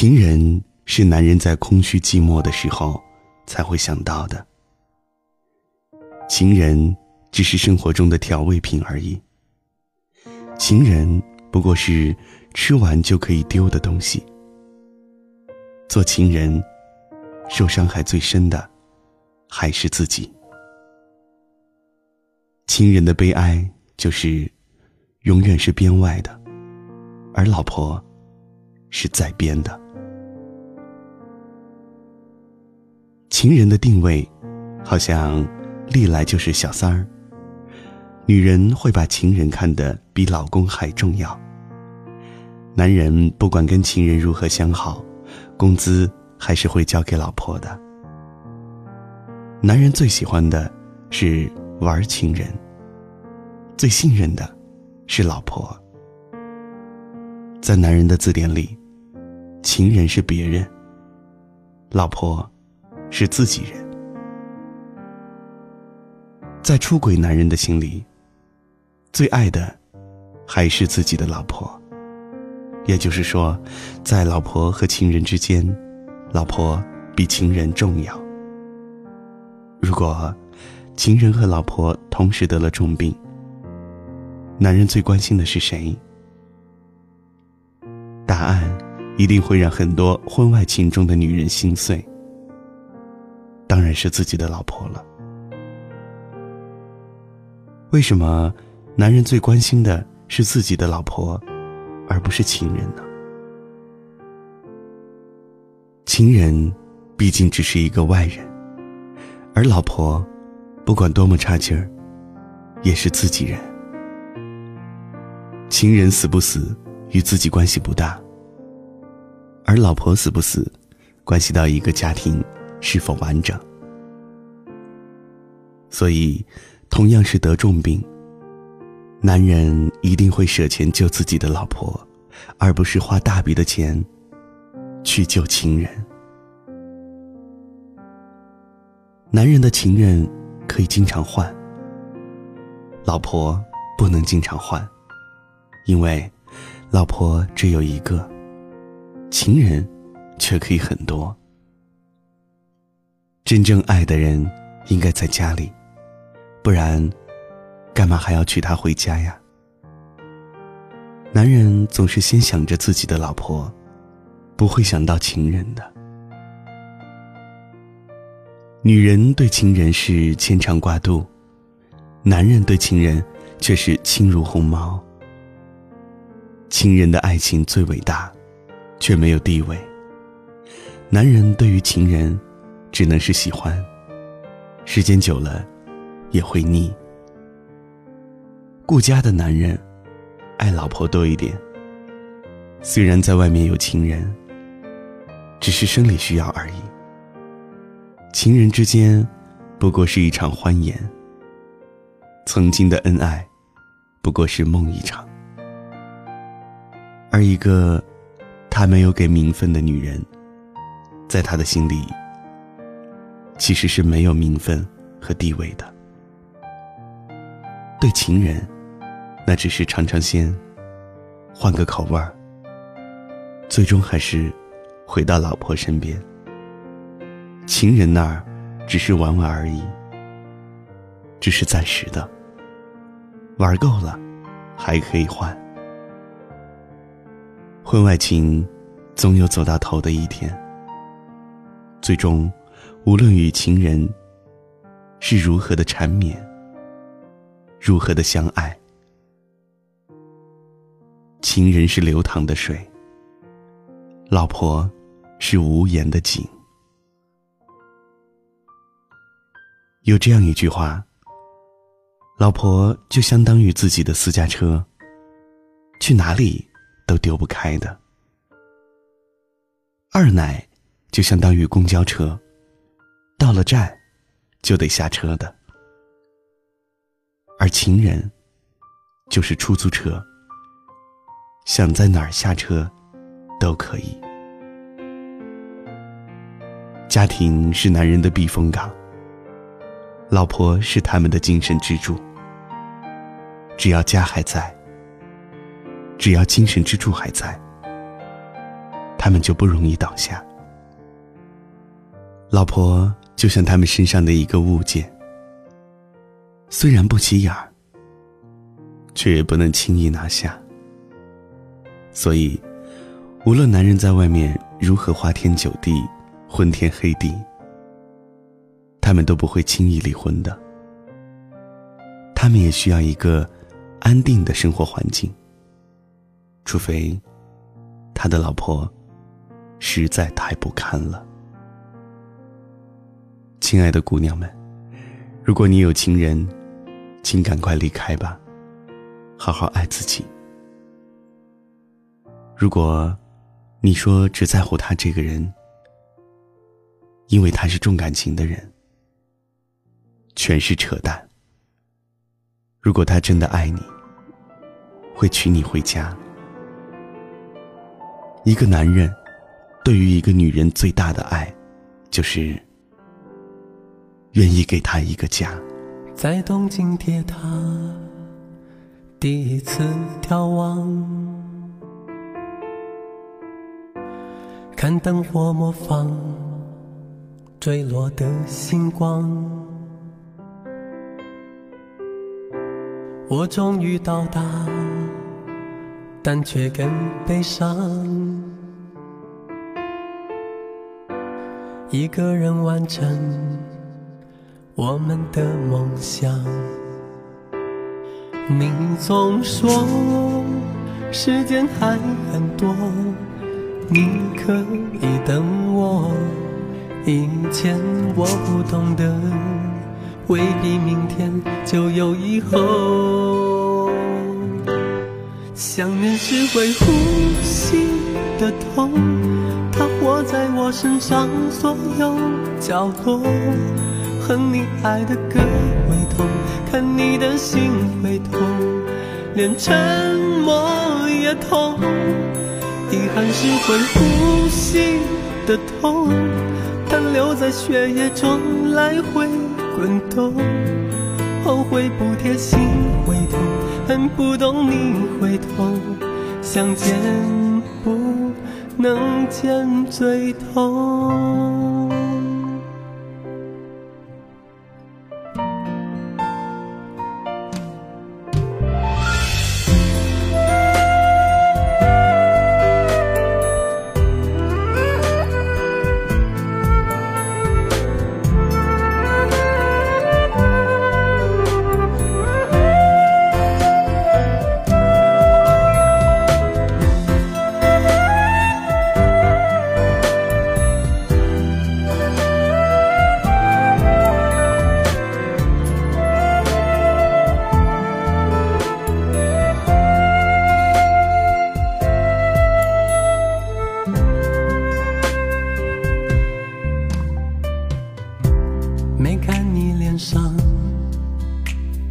情人是男人在空虚寂寞的时候才会想到的。情人只是生活中的调味品而已。情人不过是吃完就可以丢的东西。做情人，受伤害最深的还是自己。情人的悲哀就是，永远是编外的，而老婆是在编的。情人的定位，好像历来就是小三儿。女人会把情人看得比老公还重要。男人不管跟情人如何相好，工资还是会交给老婆的。男人最喜欢的是玩情人，最信任的是老婆。在男人的字典里，情人是别人，老婆。是自己人，在出轨男人的心里，最爱的还是自己的老婆。也就是说，在老婆和情人之间，老婆比情人重要。如果情人和老婆同时得了重病，男人最关心的是谁？答案一定会让很多婚外情中的女人心碎。当然是自己的老婆了。为什么男人最关心的是自己的老婆，而不是情人呢？情人毕竟只是一个外人，而老婆不管多么差劲儿，也是自己人。情人死不死与自己关系不大，而老婆死不死，关系到一个家庭。是否完整？所以，同样是得重病，男人一定会舍钱救自己的老婆，而不是花大笔的钱去救情人。男人的情人可以经常换，老婆不能经常换，因为老婆只有一个，情人却可以很多。真正爱的人应该在家里，不然，干嘛还要娶她回家呀？男人总是先想着自己的老婆，不会想到情人的。女人对情人是牵肠挂肚，男人对情人却是轻如鸿毛。情人的爱情最伟大，却没有地位。男人对于情人。只能是喜欢，时间久了也会腻。顾家的男人爱老婆多一点，虽然在外面有情人，只是生理需要而已。情人之间不过是一场欢颜，曾经的恩爱不过是梦一场。而一个他没有给名分的女人，在他的心里。其实是没有名分和地位的。对情人，那只是尝尝鲜，换个口味儿。最终还是回到老婆身边。情人那儿只是玩玩而已，只是暂时的。玩够了，还可以换。婚外情，总有走到头的一天。最终。无论与情人是如何的缠绵，如何的相爱，情人是流淌的水，老婆是无言的景。有这样一句话：老婆就相当于自己的私家车，去哪里都丢不开的；二奶就相当于公交车。到了站，就得下车的。而情人，就是出租车，想在哪儿下车，都可以。家庭是男人的避风港，老婆是他们的精神支柱。只要家还在，只要精神支柱还在，他们就不容易倒下。老婆就像他们身上的一个物件，虽然不起眼儿，却也不能轻易拿下。所以，无论男人在外面如何花天酒地、昏天黑地，他们都不会轻易离婚的。他们也需要一个安定的生活环境，除非他的老婆实在太不堪了。亲爱的姑娘们，如果你有情人，请赶快离开吧，好好爱自己。如果你说只在乎他这个人，因为他是重感情的人，全是扯淡。如果他真的爱你，会娶你回家。一个男人对于一个女人最大的爱，就是愿意给他一个家。在东京铁塔第一次眺望。看灯火模仿坠落的星光，我终于到达，但却更悲伤。一个人完成我们的梦想。你总说时间还很多。你可以等我，以前我不懂得，未必明天就有以后。想念是会呼吸的痛，它活在我身上所有角落。恨你爱的歌会痛，看你的心会痛，连沉默也痛。遗憾是会呼吸的痛，它留在血液中来回滚动。后悔不贴心会痛，恨不懂你会痛，想见不能见最痛。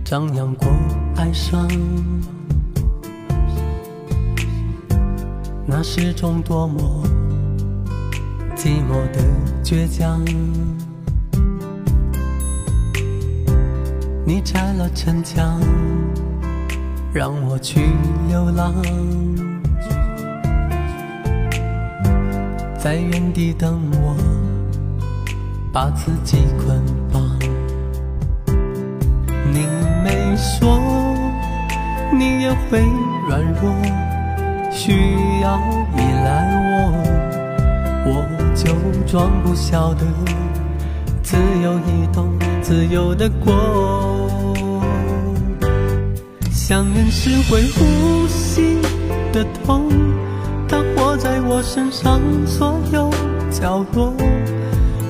张扬过哀伤，那是种多么寂寞的倔强。你拆了城墙，让我去流浪，在原地等我，把自己捆说，你也会软弱，需要依赖我，我就装不晓得，自由移动，自由的过。想念是会呼吸的痛，它活在我身上所有角落。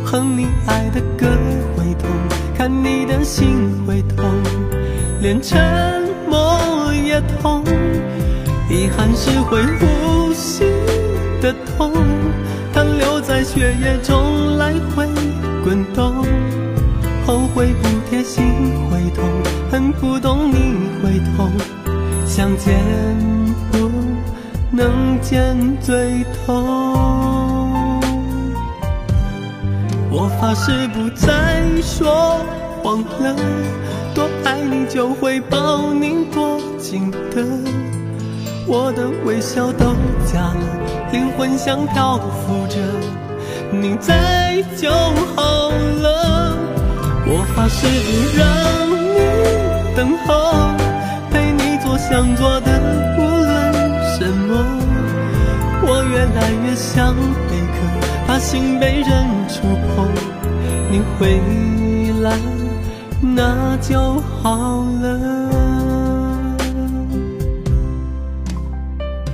哼你爱的歌会痛，看你的心会痛。连沉默也痛，遗憾是会呼吸的痛，它留在血液中来回滚动。后悔不贴心会痛，恨不懂你会痛，想见不能见最痛。我发誓不再说谎了。多爱你就会抱你多紧的，我的微笑都假了，灵魂像漂浮着，你在就好了。我发誓不让你等候，陪你做想做的无论什么。我越来越像贝壳，怕心被人触碰。你回来，那就好了。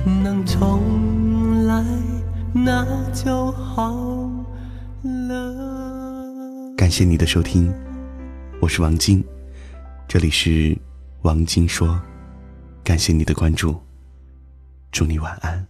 能重来，那就好了。感谢你的收听，我是王晶，这里是王晶说，感谢你的关注，祝你晚安。